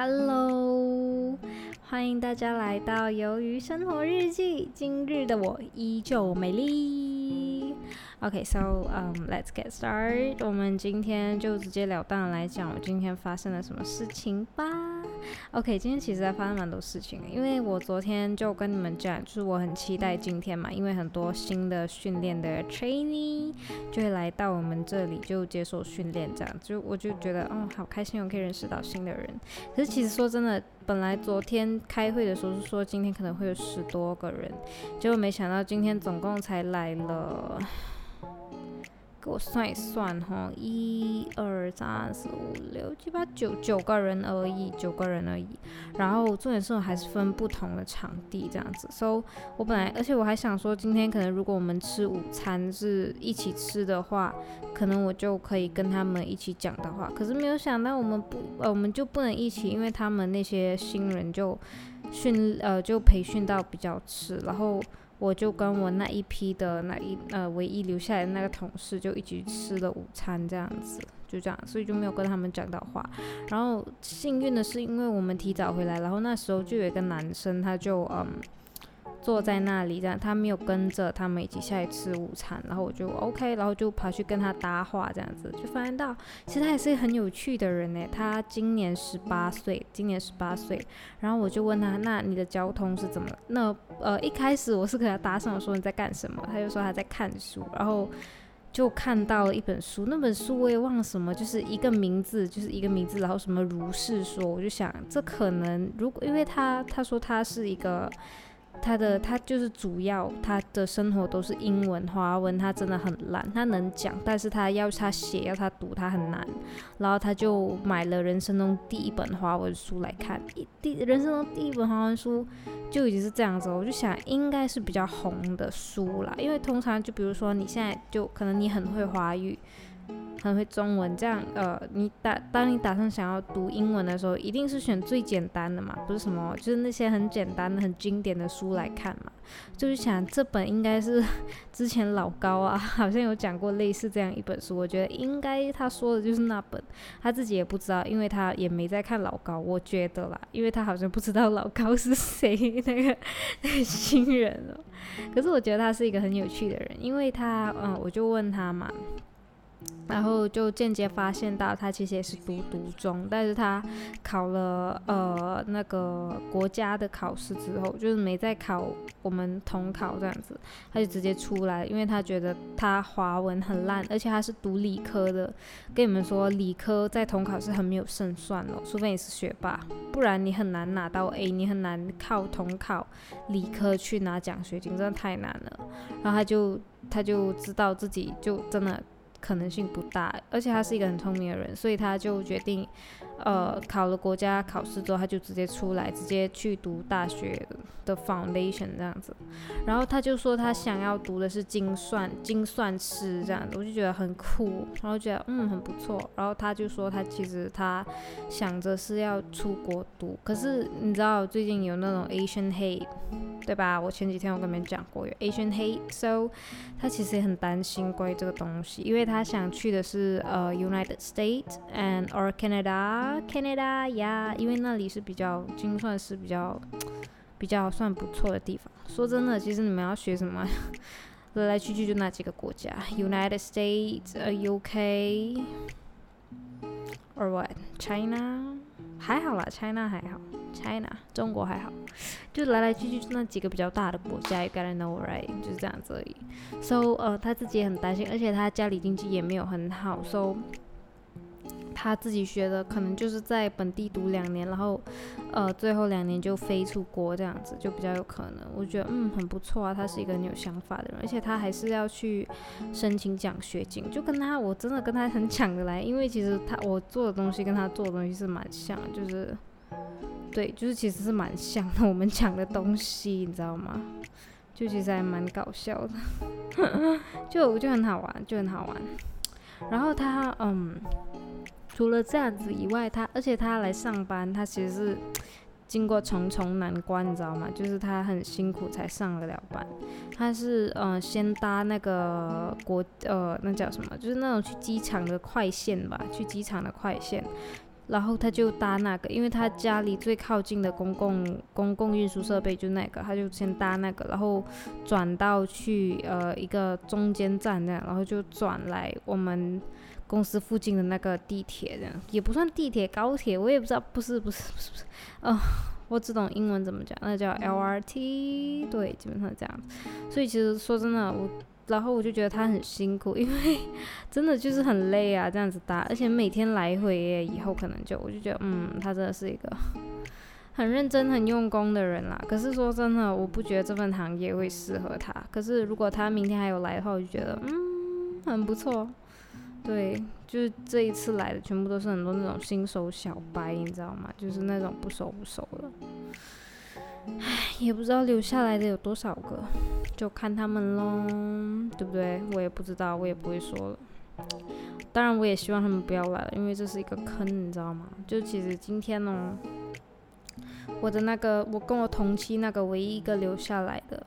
Hello，欢迎大家来到《鱿鱼生活日记》。今日的我依旧美丽。OK，so um let's get started。我们今天就直截了当来讲我今天发生了什么事情吧。OK，今天其实还发生蛮多事情，因为我昨天就跟你们讲，就是我很期待今天嘛，因为很多新的训练的 trainee 就会来到我们这里就接受训练，这样就我就觉得，哦，好开心，我可以认识到新的人。可是其实说真的，本来昨天开会的时候是说今天可能会有十多个人，结果没想到今天总共才来了。我算一算哈，一二三四五六七八九九个人而已，九个人而已。然后重点是我还是分不同的场地这样子。So 我本来，而且我还想说，今天可能如果我们吃午餐是一起吃的话，可能我就可以跟他们一起讲的话。可是没有想到我们不，呃，我们就不能一起，因为他们那些新人就训，呃，就培训到比较迟，然后。我就跟我那一批的那一呃唯一留下来的那个同事就一起吃了午餐，这样子就这样，所以就没有跟他们讲到话。然后幸运的是，因为我们提早回来，然后那时候就有一个男生，他就嗯。坐在那里，这样他没有跟着他们一起下去吃午餐，然后我就 OK，然后就跑去跟他搭话，这样子就发现到，其实他也是个很有趣的人呢。他今年十八岁，今年十八岁，然后我就问他，那你的交通是怎么？那呃一开始我是跟他搭上，说你在干什么？他就说他在看书，然后就看到了一本书，那本书我也忘了什么，就是一个名字，就是一个名字，然后什么如是说，我就想这可能如果因为他他说他是一个。他的他就是主要他的生活都是英文华文，他真的很烂，他能讲，但是他要他写要他读他很难，然后他就买了人生中第一本华文书来看，第人生中第一本华文书就已经是这样子，我就想应该是比较红的书啦，因为通常就比如说你现在就可能你很会华语。很会中文，这样呃，你打当你打算想要读英文的时候，一定是选最简单的嘛，不是什么就是那些很简单的、很经典的书来看嘛。就是想这本应该是 之前老高啊，好像有讲过类似这样一本书，我觉得应该他说的就是那本，他自己也不知道，因为他也没在看老高，我觉得啦，因为他好像不知道老高是谁那个 那个新人了。可是我觉得他是一个很有趣的人，因为他嗯，我就问他嘛。然后就间接发现到他其实也是读读中，但是他考了呃那个国家的考试之后，就是没再考我们统考这样子，他就直接出来，因为他觉得他华文很烂，而且他是读理科的，跟你们说理科在统考是很没有胜算哦，除非你是学霸，不然你很难拿到 A，你很难靠统考理科去拿奖学金，真的太难了。然后他就他就知道自己就真的。可能性不大，而且他是一个很聪明的人，所以他就决定。呃，考了国家考试之后，他就直接出来，直接去读大学的 foundation 这样子。然后他就说他想要读的是精算，精算师这样子，我就觉得很酷，然后觉得嗯很不错。然后他就说他其实他想着是要出国读，可是你知道最近有那种 Asian hate，对吧？我前几天我跟你们讲过有 Asian hate，so 他其实也很担心关于这个东西，因为他想去的是呃 United States and or Canada。Canada 呀，因为那里是比较精算是比较比较算不错的地方。说真的，其实你们要学什么，来来去去就那几个国家：United States 呃、UK or what China，还好啦，China 还好，China 中国还好，就来来去去就那几个比较大的国家。You gotta know right，就是这样子而已。So 呃，他自己也很担心，而且他家里经济也没有很好。So 他自己学的可能就是在本地读两年，然后，呃，最后两年就飞出国这样子，就比较有可能。我觉得嗯很不错啊，他是一个很有想法的人，而且他还是要去申请奖学金，就跟他我真的跟他很抢得来，因为其实他我做的东西跟他做的东西是蛮像，就是对，就是其实是蛮像的，我们讲的东西你知道吗？就其实还蛮搞笑的，就就很好玩，就很好玩。然后他嗯。除了这样子以外，他而且他来上班，他其实是 经过重重难关，你知道吗？就是他很辛苦才上得了班。他是嗯，先搭那个国呃，那叫什么？就是那种去机场的快线吧，去机场的快线。然后他就搭那个，因为他家里最靠近的公共公共运输设备就那个，他就先搭那个，然后转到去呃一个中间站那样，然后就转来我们公司附近的那个地铁这样，也不算地铁高铁，我也不知道，不是不是不是不是，哦，我只懂英文怎么讲，那叫 LRT，对，基本上这样，所以其实说真的我。然后我就觉得他很辛苦，因为真的就是很累啊，这样子搭，而且每天来回，以后可能就我就觉得，嗯，他真的是一个很认真、很用功的人啦。可是说真的，我不觉得这份行业会适合他。可是如果他明天还有来的话，我就觉得，嗯，很不错。对，就是这一次来的全部都是很多那种新手小白，你知道吗？就是那种不熟不熟的。唉，也不知道留下来的有多少个，就看他们喽，对不对？我也不知道，我也不会说了。当然，我也希望他们不要来了，因为这是一个坑，你知道吗？就其实今天呢。我的那个，我跟我同期那个唯一一个留下来的，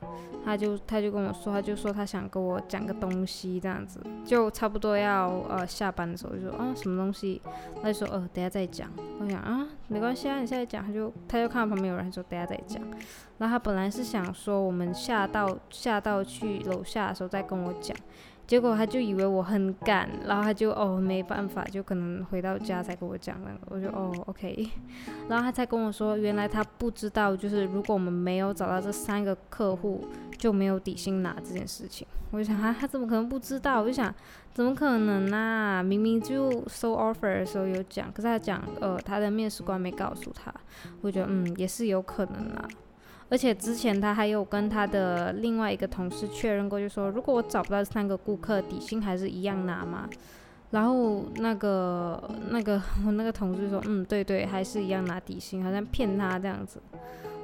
他就他就跟我说，他就说他想跟我讲个东西，这样子，就差不多要呃下班的时候，就说啊什么东西，他就说呃等下再讲。我想啊没关系啊，你现在讲，他就他就看到旁边有人，说等下再讲。然后他本来是想说我们下到下到去楼下的时候再跟我讲。结果他就以为我很赶，然后他就哦没办法，就可能回到家才跟我讲那个。我就哦 OK，然后他才跟我说，原来他不知道，就是如果我们没有找到这三个客户，就没有底薪拿这件事情。我就想啊，他怎么可能不知道？我就想，怎么可能啊？明明就收 offer 的时候有讲，可是他讲呃他的面试官没告诉他。我觉得嗯也是有可能啦。而且之前他还有跟他的另外一个同事确认过，就说如果我找不到三个顾客，底薪还是一样拿嘛？然后那个那个我那个同事说，嗯，对对，还是一样拿底薪，好像骗他这样子。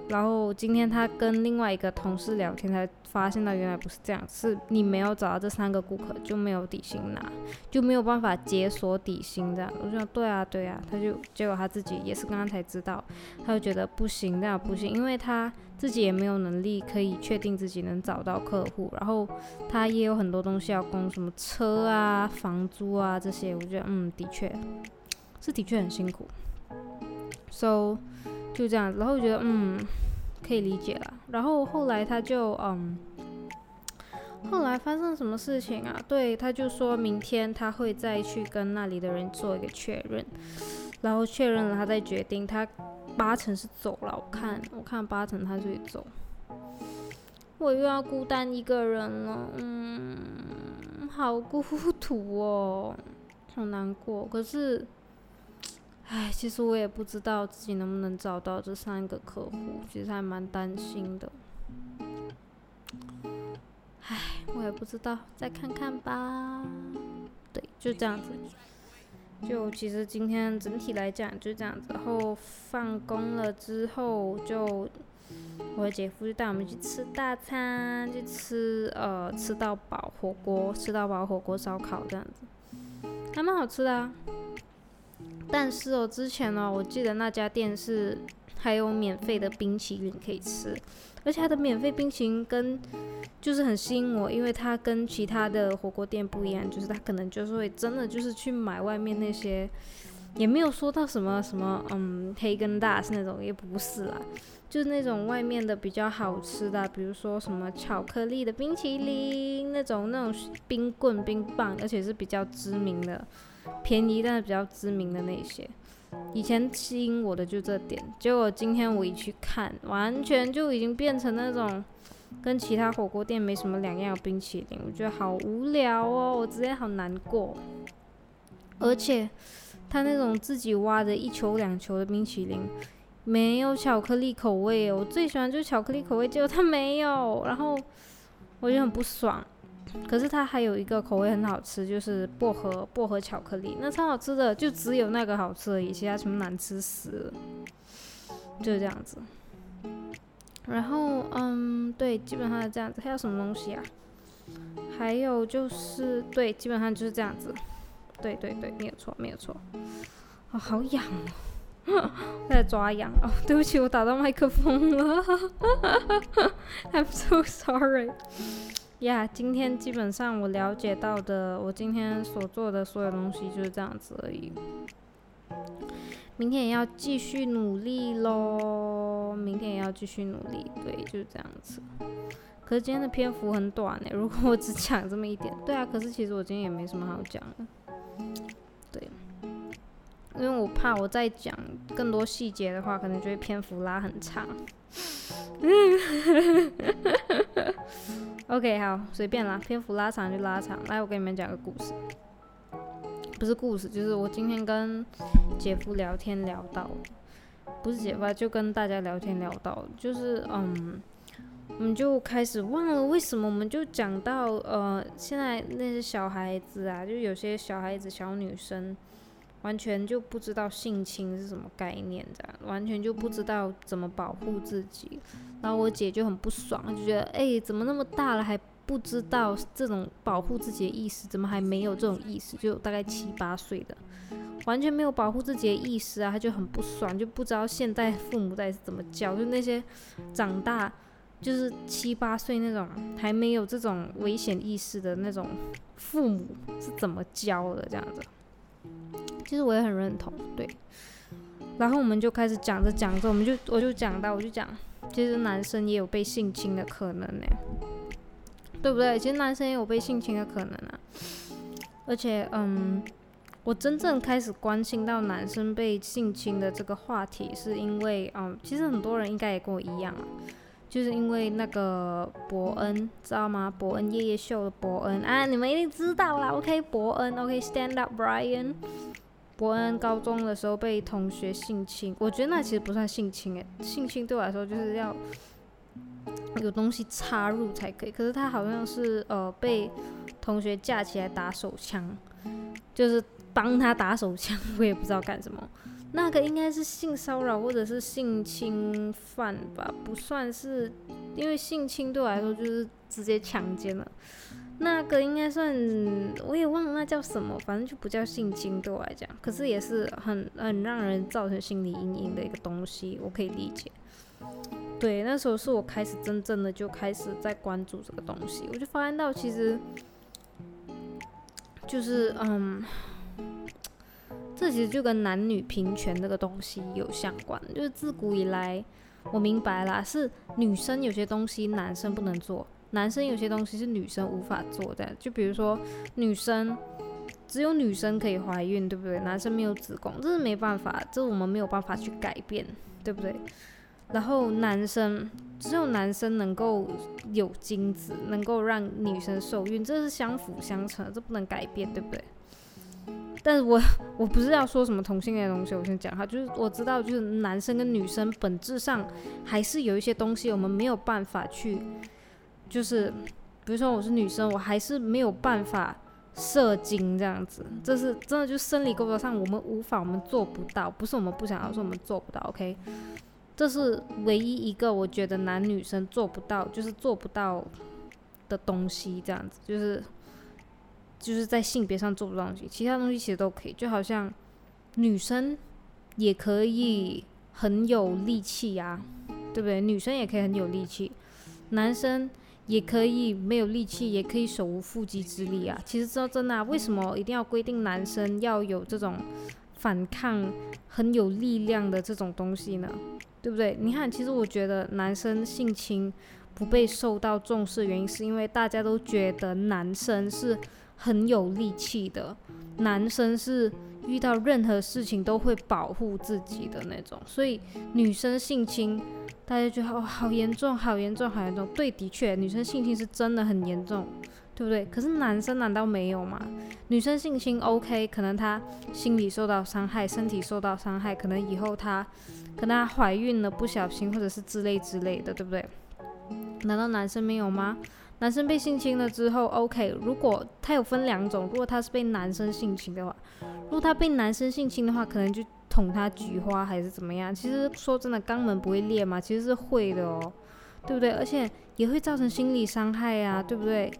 然后今天他跟另外一个同事聊天，才发现到原来不是这样，是你没有找到这三个顾客就没有底薪拿，就没有办法解锁底薪这样。我说对啊对啊，他就结果他自己也是刚刚才知道，他就觉得不行，这样不行，因为他自己也没有能力可以确定自己能找到客户，然后他也有很多东西要供，什么车啊、房租啊这些，我觉得嗯，的确是的确很辛苦。So。就这样子，然后觉得嗯，可以理解了。然后后来他就嗯，后来发生什么事情啊？对，他就说明天他会再去跟那里的人做一个确认，然后确认了他再决定。他八成是走了，我看我看八成他就会走。我又要孤单一个人了，嗯，好孤独哦，好难过。可是。唉，其实我也不知道自己能不能找到这三个客户，其实还蛮担心的。唉，我也不知道，再看看吧。对，就这样子。就其实今天整体来讲就这样子，然后放工了之后，就我姐夫就带我们去吃大餐，去吃呃吃到饱火锅，吃到饱火锅烧烤这样子，还蛮好吃的啊。但是哦，之前呢，我记得那家店是还有免费的冰淇淋可以吃，而且它的免费冰淇淋跟就是很吸引我，因为它跟其他的火锅店不一样，就是它可能就是会真的就是去买外面那些，也没有说到什么什么嗯黑根大是那种也不是啦，就是那种外面的比较好吃的，比如说什么巧克力的冰淇淋那种那种冰棍冰棒，而且是比较知名的。便宜但是比较知名的那些，以前吸引我的就这点，结果今天我一去看，完全就已经变成那种跟其他火锅店没什么两样的冰淇淋，我觉得好无聊哦，我直接好难过。而且他那种自己挖的一球两球的冰淇淋，没有巧克力口味，我最喜欢就是巧克力口味，结果他没有，然后我就很不爽。可是它还有一个口味很好吃，就是薄荷薄荷巧克力，那超好吃的，就只有那个好吃而已，其他什么难吃死，就是这样子。然后，嗯，对，基本上是这样子。还有什么东西啊？还有就是，对，基本上就是这样子。对对对，没有错，没有错。哦，好痒哦，在抓痒哦。对不起，我打到麦克风了。I'm so sorry. 呀，今天基本上我了解到的，我今天所做的所有东西就是这样子而已。明天也要继续努力喽，明天也要继续努力，对，就是这样子。可是今天的篇幅很短呢，如果我只讲这么一点，对啊，可是其实我今天也没什么好讲的，对，因为我怕我再讲更多细节的话，可能就会篇幅拉很长。OK，好，随便啦，篇幅拉长就拉长。来，我给你们讲个故事。不是故事，就是我今天跟姐夫聊天聊到，不是姐夫，就跟大家聊天聊到，就是嗯，我们就开始忘了为什么，我们就讲到呃，现在那些小孩子啊，就有些小孩子小女生，完全就不知道性侵是什么概念，这样完全就不知道怎么保护自己，然后我姐就很不爽，就觉得哎，怎么那么大了还。不知道这种保护自己的意识，怎么还没有这种意识？就大概七八岁的，完全没有保护自己的意识啊！她就很不爽，就不知道现在父母在怎么教，就那些长大就是七八岁那种还没有这种危险意识的那种父母是怎么教的？这样子，其实我也很认同，对。然后我们就开始讲着讲着，我们就我就讲到，我就讲，其实男生也有被性侵的可能呢。对不对？其实男生也有被性侵的可能啊，而且，嗯，我真正开始关心到男生被性侵的这个话题，是因为，嗯，其实很多人应该也跟我一样啊，就是因为那个伯恩，知道吗？伯恩夜夜秀的伯恩啊，你们一定知道啦。OK，伯恩，OK，Stand up, Brian。伯恩高中的时候被同学性侵，我觉得那其实不算性侵诶，性侵对我来说就是要。有东西插入才可以，可是他好像是呃被同学架起来打手枪，就是帮他打手枪，我也不知道干什么。那个应该是性骚扰或者是性侵犯吧，不算是，因为性侵对我来说就是直接强奸了。那个应该算，我也忘了那叫什么，反正就不叫性侵对我来讲，可是也是很很让人造成心理阴影的一个东西，我可以理解。对，那时候是我开始真正的就开始在关注这个东西，我就发现到其实就是嗯，这其实就跟男女平权这个东西有相关，就是自古以来我明白了，是女生有些东西男生不能做，男生有些东西是女生无法做的，就比如说女生只有女生可以怀孕，对不对？男生没有子宫，这是没办法，这我们没有办法去改变，对不对？然后男生只有男生能够有精子，能够让女生受孕，这是相辅相成，这不能改变，对不对？但是我我不是要说什么同性恋的东西，我先讲哈，就是我知道，就是男生跟女生本质上还是有一些东西我们没有办法去，就是比如说我是女生，我还是没有办法射精这样子，这是真的，就生理构造上我们无法，我们做不到，不是我们不想要，是我们做不到，OK。这是唯一一个我觉得男女生做不到，就是做不到的东西，这样子，就是就是在性别上做不到东西，其他东西其实都可以。就好像女生也可以很有力气呀，对不对？女生也可以很有力气，男生也可以没有力气，也可以手无缚鸡之力啊。其实说真的，为什么一定要规定男生要有这种反抗很有力量的这种东西呢？对不对？你看，其实我觉得男生性侵不被受到重视原因，是因为大家都觉得男生是很有力气的，男生是遇到任何事情都会保护自己的那种，所以女生性侵，大家觉得哦，好严重，好严重，好严重。对，的确，女生性侵是真的很严重，对不对？可是男生难道没有吗？女生性侵 OK，可能她心理受到伤害，身体受到伤害，可能以后她。可能她怀孕了，不小心，或者是之类之类的，对不对？难道男生没有吗？男生被性侵了之后，OK，如果他有分两种，如果他是被男生性侵的话，如果他被男生性侵的话，可能就捅他菊花还是怎么样？其实说真的，肛门不会裂吗？其实是会的哦，对不对？而且也会造成心理伤害呀，对不对？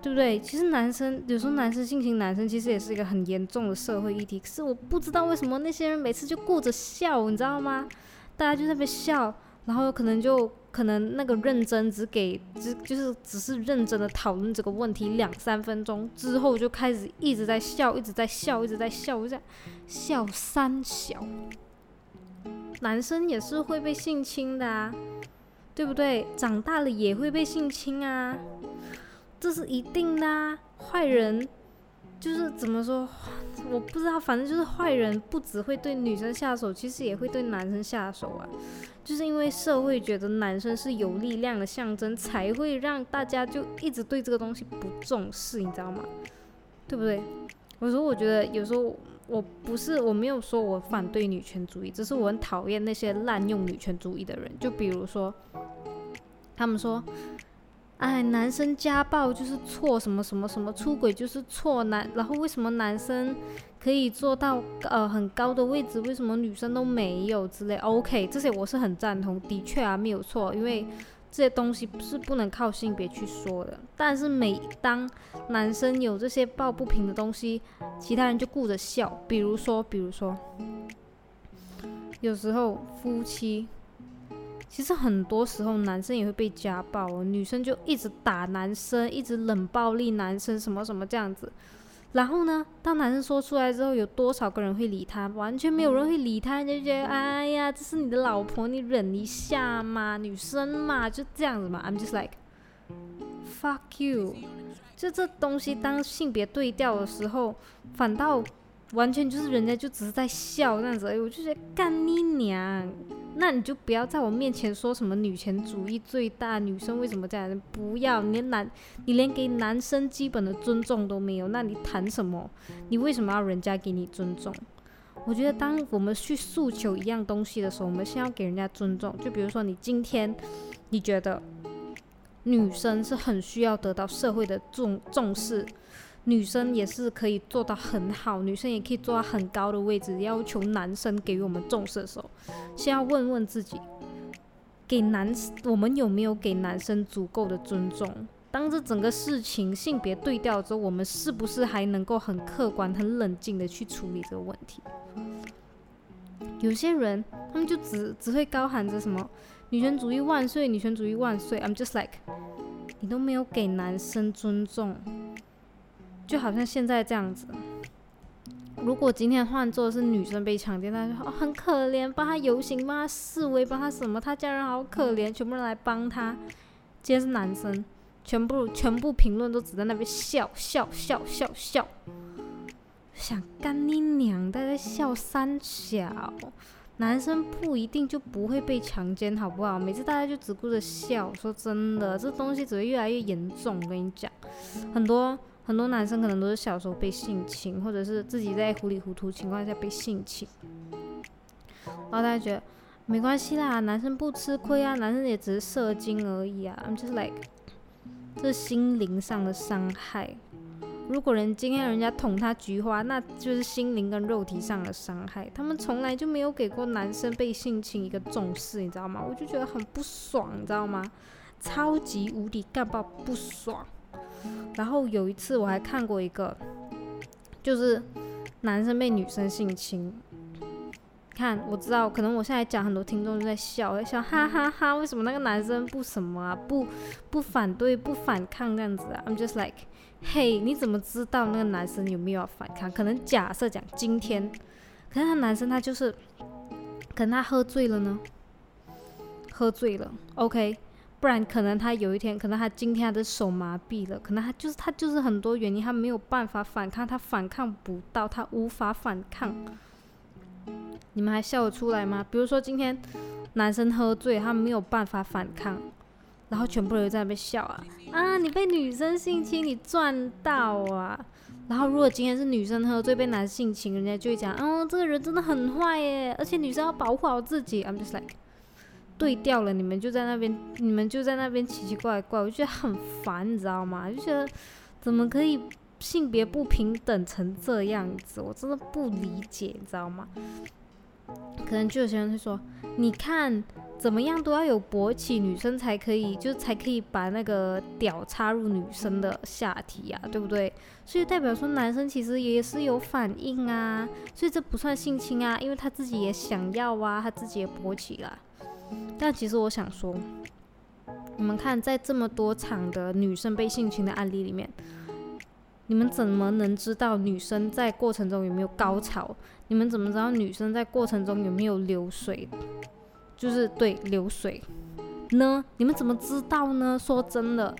对不对？其实男生有时候男生性侵男生，其实也是一个很严重的社会议题。可是我不知道为什么那些人每次就顾着笑，你知道吗？大家就在那边笑，然后可能就可能那个认真只给只就是只是认真的讨论这个问题两三分钟之后就开始一直在笑，一直在笑，一直在笑，这样笑三小。男生也是会被性侵的啊，对不对？长大了也会被性侵啊，这是一定的啊。坏人就是怎么说？我不知道，反正就是坏人不只会对女生下手，其实也会对男生下手啊。就是因为社会觉得男生是有力量的象征，才会让大家就一直对这个东西不重视，你知道吗？对不对？我说我觉得，有时候我不是我没有说我反对女权主义，只是我很讨厌那些滥用女权主义的人。就比如说，他们说。哎，男生家暴就是错，什么什么什么出轨就是错，男然后为什么男生可以做到呃很高的位置，为什么女生都没有之类？OK，这些我是很赞同，的确啊没有错，因为这些东西是不能靠性别去说的。但是每当男生有这些抱不平的东西，其他人就顾着笑，比如说，比如说，有时候夫妻。其实很多时候男生也会被家暴哦，女生就一直打男生，一直冷暴力男生，什么什么这样子。然后呢，当男生说出来之后，有多少个人会理他？完全没有人会理他，就觉得哎呀，这是你的老婆，你忍一下嘛，女生嘛，就这样子嘛。I'm just like fuck you。就这东西，当性别对调的时候，反倒。完全就是人家就只是在笑这样子，哎，我就觉得干你娘！那你就不要在我面前说什么女权主义最大，女生为什么这样？不要，你连男，你连给男生基本的尊重都没有，那你谈什么？你为什么要人家给你尊重？我觉得当我们去诉求一样东西的时候，我们先要给人家尊重。就比如说你今天，你觉得女生是很需要得到社会的重重视。女生也是可以做到很好，女生也可以做到很高的位置。要求男生给予我们重视的时候，先要问问自己，给男我们有没有给男生足够的尊重？当这整个事情性别对调之后，我们是不是还能够很客观、很冷静的去处理这个问题？有些人他们就只只会高喊着什么“女权主义万岁，女权主义万岁”。I'm just like，你都没有给男生尊重。就好像现在这样子，如果今天换做是女生被强奸，大家说哦很可怜，帮她游行，帮她示威，帮她什么，她家人好可怜，全部人来帮她。今天是男生，全部全部评论都只在那边笑笑笑笑笑，想干你娘，大家笑三小。男生不一定就不会被强奸，好不好？每次大家就只顾着笑，说真的，这东西只会越来越严重。我跟你讲，很多。很多男生可能都是小时候被性侵，或者是自己在糊里糊涂情况下被性侵，然后大家觉得没关系啦，男生不吃亏啊，男生也只是射精而已啊。I'm just like，这是心灵上的伤害。如果人今天人家捅他菊花，那就是心灵跟肉体上的伤害。他们从来就没有给过男生被性侵一个重视，你知道吗？我就觉得很不爽，你知道吗？超级无敌干爆不爽。然后有一次我还看过一个，就是男生被女生性侵。看，我知道，可能我现在讲很多听众都在笑，在笑，哈哈哈！为什么那个男生不什么啊？不不反对，不反抗这样子啊？I'm just like，嘿，你怎么知道那个男生有没有反抗？可能假设讲今天，可能他男生他就是，可能他喝醉了呢，喝醉了，OK。不然可能他有一天，可能他今天他的手麻痹了，可能他就是他就是很多原因，他没有办法反抗，他反抗不到，他无法反抗。你们还笑得出来吗？比如说今天男生喝醉，他没有办法反抗，然后全部人在那边笑啊啊！你被女生性侵，你赚到啊！然后如果今天是女生喝醉被男性侵，人家就会讲，哦，这个人真的很坏耶，而且女生要保护好自己。I'm just like。对调了，你们就在那边，你们就在那边奇奇怪怪，我就觉得很烦，你知道吗？就觉得怎么可以性别不平等成这样子，我真的不理解，你知道吗？可能就有些人会说，你看怎么样都要有勃起，女生才可以，就才可以把那个屌插入女生的下体呀，对不对？所以代表说男生其实也是有反应啊，所以这不算性侵啊，因为他自己也想要啊，他自己也勃起了。但其实我想说，你们看，在这么多场的女生被性侵的案例里面，你们怎么能知道女生在过程中有没有高潮？你们怎么知道女生在过程中有没有流水？就是对流水呢？你们怎么知道呢？说真的，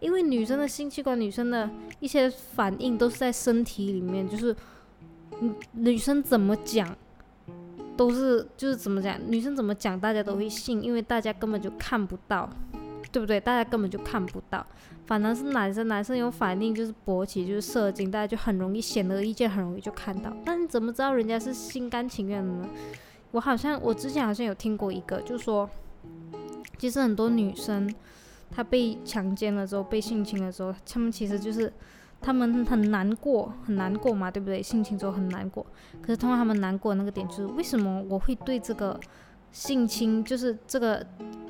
因为女生的性器官、女生的一些反应都是在身体里面，就是女女生怎么讲？都是就是怎么讲，女生怎么讲，大家都会信，因为大家根本就看不到，对不对？大家根本就看不到，反而是男生，男生有反应就是勃起，就是射精，大家就很容易显而易见，很容易就看到。但你怎么知道人家是心甘情愿的呢？我好像我之前好像有听过一个，就说其实很多女生她被强奸了之后，被性侵了之后，她们其实就是。他们很难过，很难过嘛，对不对？性侵之后很难过，可是通常他们难过的那个点就是，为什么我会对这个性侵，就是这个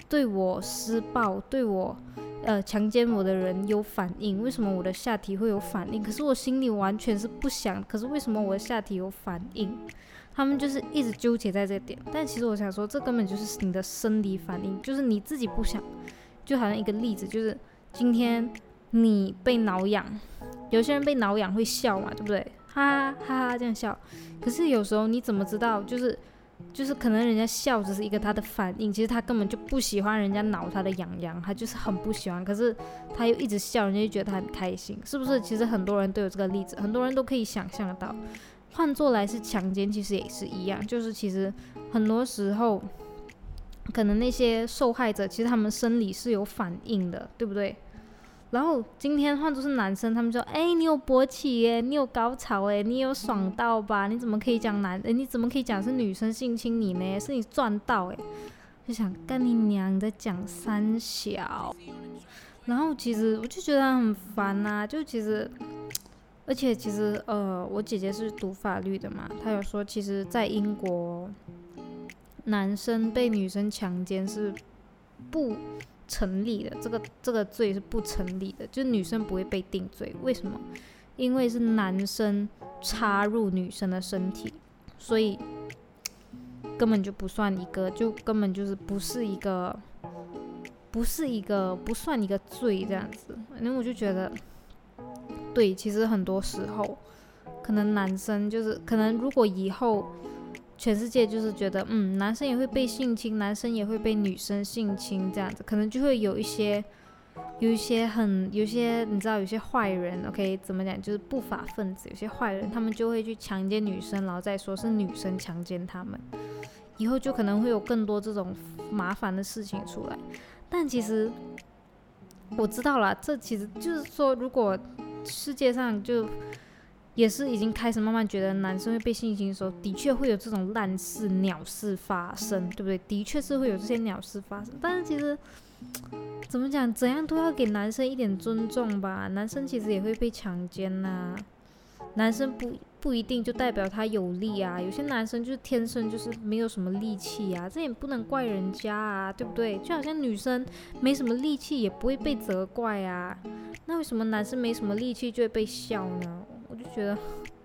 对我施暴、对我呃强奸我的人有反应？为什么我的下体会有反应？可是我心里完全是不想，可是为什么我的下体有反应？他们就是一直纠结在这点。但其实我想说，这根本就是你的生理反应，就是你自己不想。就好像一个例子，就是今天你被挠痒。有些人被挠痒会笑嘛，对不对？哈哈哈哈这样笑。可是有时候你怎么知道？就是就是可能人家笑只是一个他的反应，其实他根本就不喜欢人家挠他的痒痒，他就是很不喜欢。可是他又一直笑，人家就觉得他很开心，是不是？其实很多人都有这个例子，很多人都可以想象得到。换做来是强奸，其实也是一样，就是其实很多时候可能那些受害者其实他们生理是有反应的，对不对？然后今天换作是男生，他们说：“哎，你有勃起耶，你有高潮哎，你有爽到吧？你怎么可以讲男？哎，你怎么可以讲是女生性侵你呢？是你赚到哎！就想跟你娘在讲三小。然后其实我就觉得很烦呐，就其实，而且其实呃，我姐姐是读法律的嘛，她有说，其实，在英国，男生被女生强奸是不。成立的这个这个罪是不成立的，就是女生不会被定罪。为什么？因为是男生插入女生的身体，所以根本就不算一个，就根本就是不是一个，不是一个不算一个罪这样子。反正我就觉得，对，其实很多时候可能男生就是可能如果以后。全世界就是觉得，嗯，男生也会被性侵，男生也会被女生性侵，这样子可能就会有一些，有一些很，有些你知道，有些坏人，OK，怎么讲，就是不法分子，有些坏人，他们就会去强奸女生，然后再说是女生强奸他们，以后就可能会有更多这种麻烦的事情出来。但其实我知道了，这其实就是说，如果世界上就。也是已经开始慢慢觉得男生会被性侵的时候，的确会有这种烂事、鸟事发生，对不对？的确是会有这些鸟事发生。但是其实怎么讲，怎样都要给男生一点尊重吧。男生其实也会被强奸呐，男生不不一定就代表他有力啊。有些男生就是天生就是没有什么力气啊，这也不能怪人家啊，对不对？就好像女生没什么力气也不会被责怪啊，那为什么男生没什么力气就会被笑呢？觉得，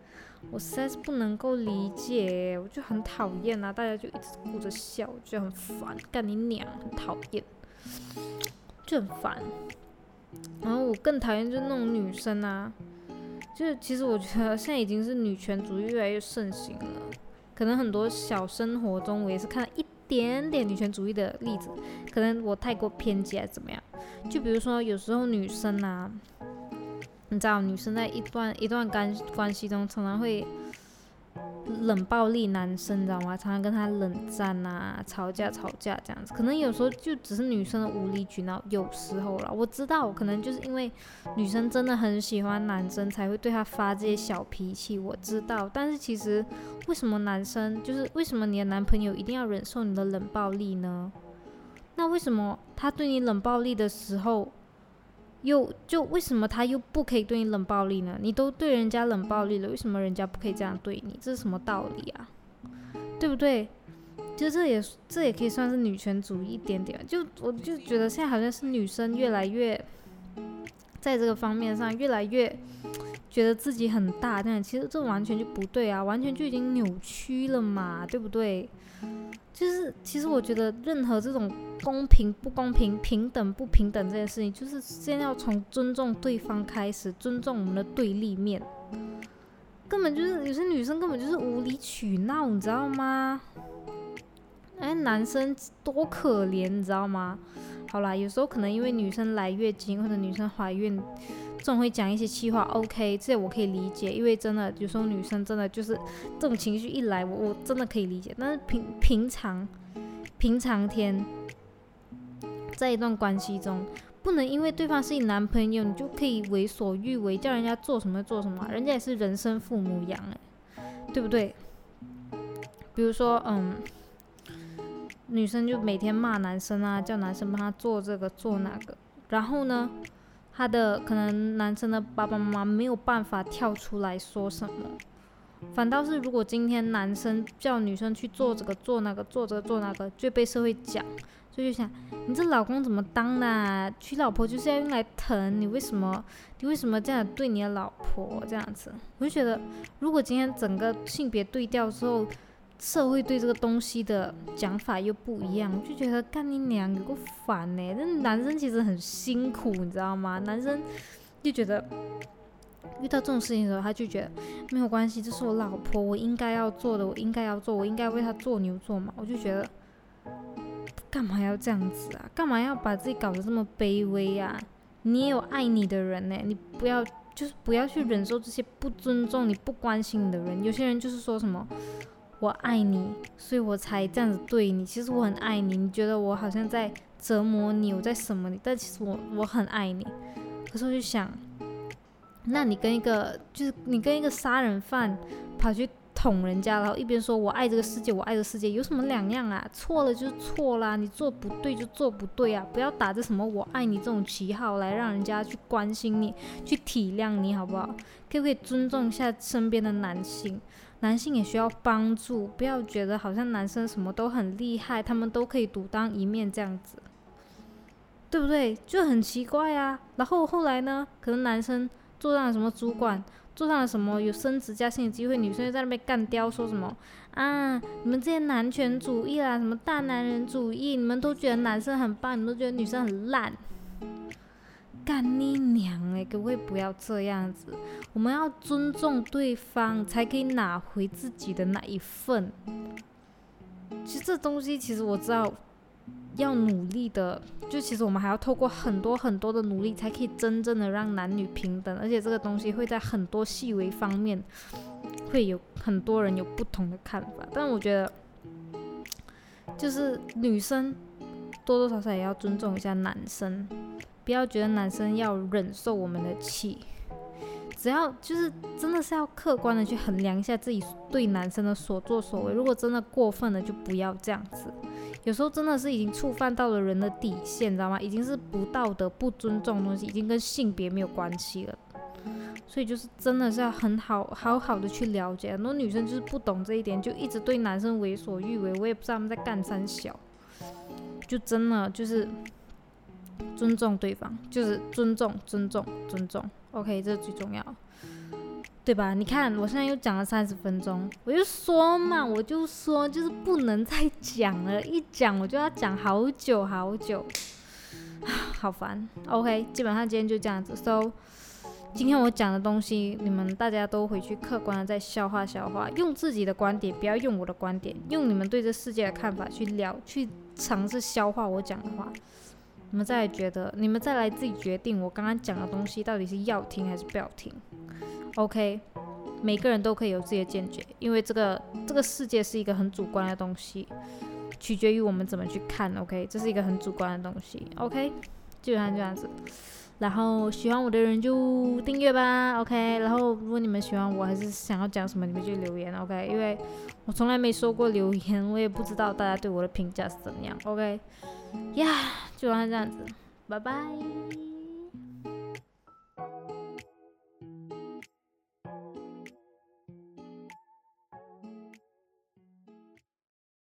我实在是不能够理解，我就很讨厌啊！大家就一直顾着笑，我觉得很烦，干你娘，很讨厌，就很烦。然后我更讨厌就是那种女生啊，就是其实我觉得现在已经是女权主义越来越盛行了，可能很多小生活中我也是看到一点点女权主义的例子，可能我太过偏激还是怎么样？就比如说有时候女生啊。你知道，女生在一段一段关关系中，常常会冷暴力男生，你知道吗？常常跟他冷战啊，吵架吵架这样子。可能有时候就只是女生的无理取闹，有时候了。我知道，可能就是因为女生真的很喜欢男生，才会对他发这些小脾气。我知道，但是其实为什么男生就是为什么你的男朋友一定要忍受你的冷暴力呢？那为什么他对你冷暴力的时候？又就为什么他又不可以对你冷暴力呢？你都对人家冷暴力了，为什么人家不可以这样对你？这是什么道理啊？对不对？其实这也这也可以算是女权主义一点点。就我就觉得现在好像是女生越来越在这个方面上越来越觉得自己很大，但其实这完全就不对啊，完全就已经扭曲了嘛，对不对？就是其实我觉得任何这种公平不公平、平等不平等这件事情，就是先要从尊重对方开始，尊重我们的对立面。根本就是有些女生根本就是无理取闹，你知道吗？哎，男生多可怜，你知道吗？好啦，有时候可能因为女生来月经或者女生怀孕，总会讲一些气话。OK，这我可以理解，因为真的有时候女生真的就是这种情绪一来，我我真的可以理解。但是平平常平常天，在一段关系中，不能因为对方是你男朋友，你就可以为所欲为，叫人家做什么做什么。人家也是人生父母养哎，对不对？比如说，嗯。女生就每天骂男生啊，叫男生帮她做这个做那个，然后呢，他的可能男生的爸爸妈妈没有办法跳出来说什么，反倒是如果今天男生叫女生去做这个做那个做这个做那个，就被社会讲，所以就想你这老公怎么当的？娶老婆就是要用来疼，你为什么你为什么这样对你的老婆这样子？我就觉得，如果今天整个性别对调之后。社会对这个东西的讲法又不一样，我就觉得干你娘有个烦呢。那男生其实很辛苦，你知道吗？男生就觉得遇到这种事情的时候，他就觉得没有关系，这是我老婆，我应该要做的，我应该要做，我应该为她做牛做马。我就觉得干嘛要这样子啊？干嘛要把自己搞得这么卑微呀？你也有爱你的人呢，你不要就是不要去忍受这些不尊重你、不关心你的人。有些人就是说什么。我爱你，所以我才这样子对你。其实我很爱你，你觉得我好像在折磨你，我在什么你？但其实我我很爱你。可是我就想，那你跟一个就是你跟一个杀人犯跑去捅人家，然后一边说我爱这个世界，我爱这个世界，有什么两样啊？错了就错啦，你做不对就做不对啊！不要打着什么我爱你这种旗号来让人家去关心你，去体谅你，好不好？可不可以尊重一下身边的男性？男性也需要帮助，不要觉得好像男生什么都很厉害，他们都可以独当一面这样子，对不对？就很奇怪啊。然后后来呢，可能男生做上了什么主管，做上了什么有升职加薪的机会，女生又在那边干掉，说什么啊？你们这些男权主义啦，什么大男人主义，你们都觉得男生很棒，你们都觉得女生很烂。干你娘哎！可不可以不要这样子？我们要尊重对方，才可以拿回自己的那一份。其实这东西，其实我知道要努力的，就其实我们还要透过很多很多的努力，才可以真正的让男女平等。而且这个东西会在很多细微方面，会有很多人有不同的看法。但我觉得，就是女生多多少少也要尊重一下男生。不要觉得男生要忍受我们的气，只要就是真的是要客观的去衡量一下自己对男生的所作所为。如果真的过分了，就不要这样子。有时候真的是已经触犯到了人的底线，知道吗？已经是不道德、不尊重的东西，已经跟性别没有关系了。所以就是真的是要很好好好的去了解。很多女生就是不懂这一点，就一直对男生为所欲为。我也不知道他们在干三小，就真的就是。尊重对方，就是尊重、尊重、尊重。OK，这是最重要，对吧？你看，我现在又讲了三十分钟，我就说嘛，我就说，就是不能再讲了，一讲我就要讲好久好久，好烦。OK，基本上今天就这样子。So，今天我讲的东西，你们大家都回去客观的再消化消化，用自己的观点，不要用我的观点，用你们对这世界的看法去聊，去尝试消化我讲的话。你们再来觉得，你们再来自己决定，我刚刚讲的东西到底是要听还是不要听。OK，每个人都可以有自己的见解，因为这个这个世界是一个很主观的东西，取决于我们怎么去看。OK，这是一个很主观的东西。OK，基本上这样子。然后喜欢我的人就订阅吧。OK，然后如果你们喜欢我还是想要讲什么，你们就留言。OK，因为我从来没说过留言，我也不知道大家对我的评价是怎样。OK。呀，就按这样子，拜拜。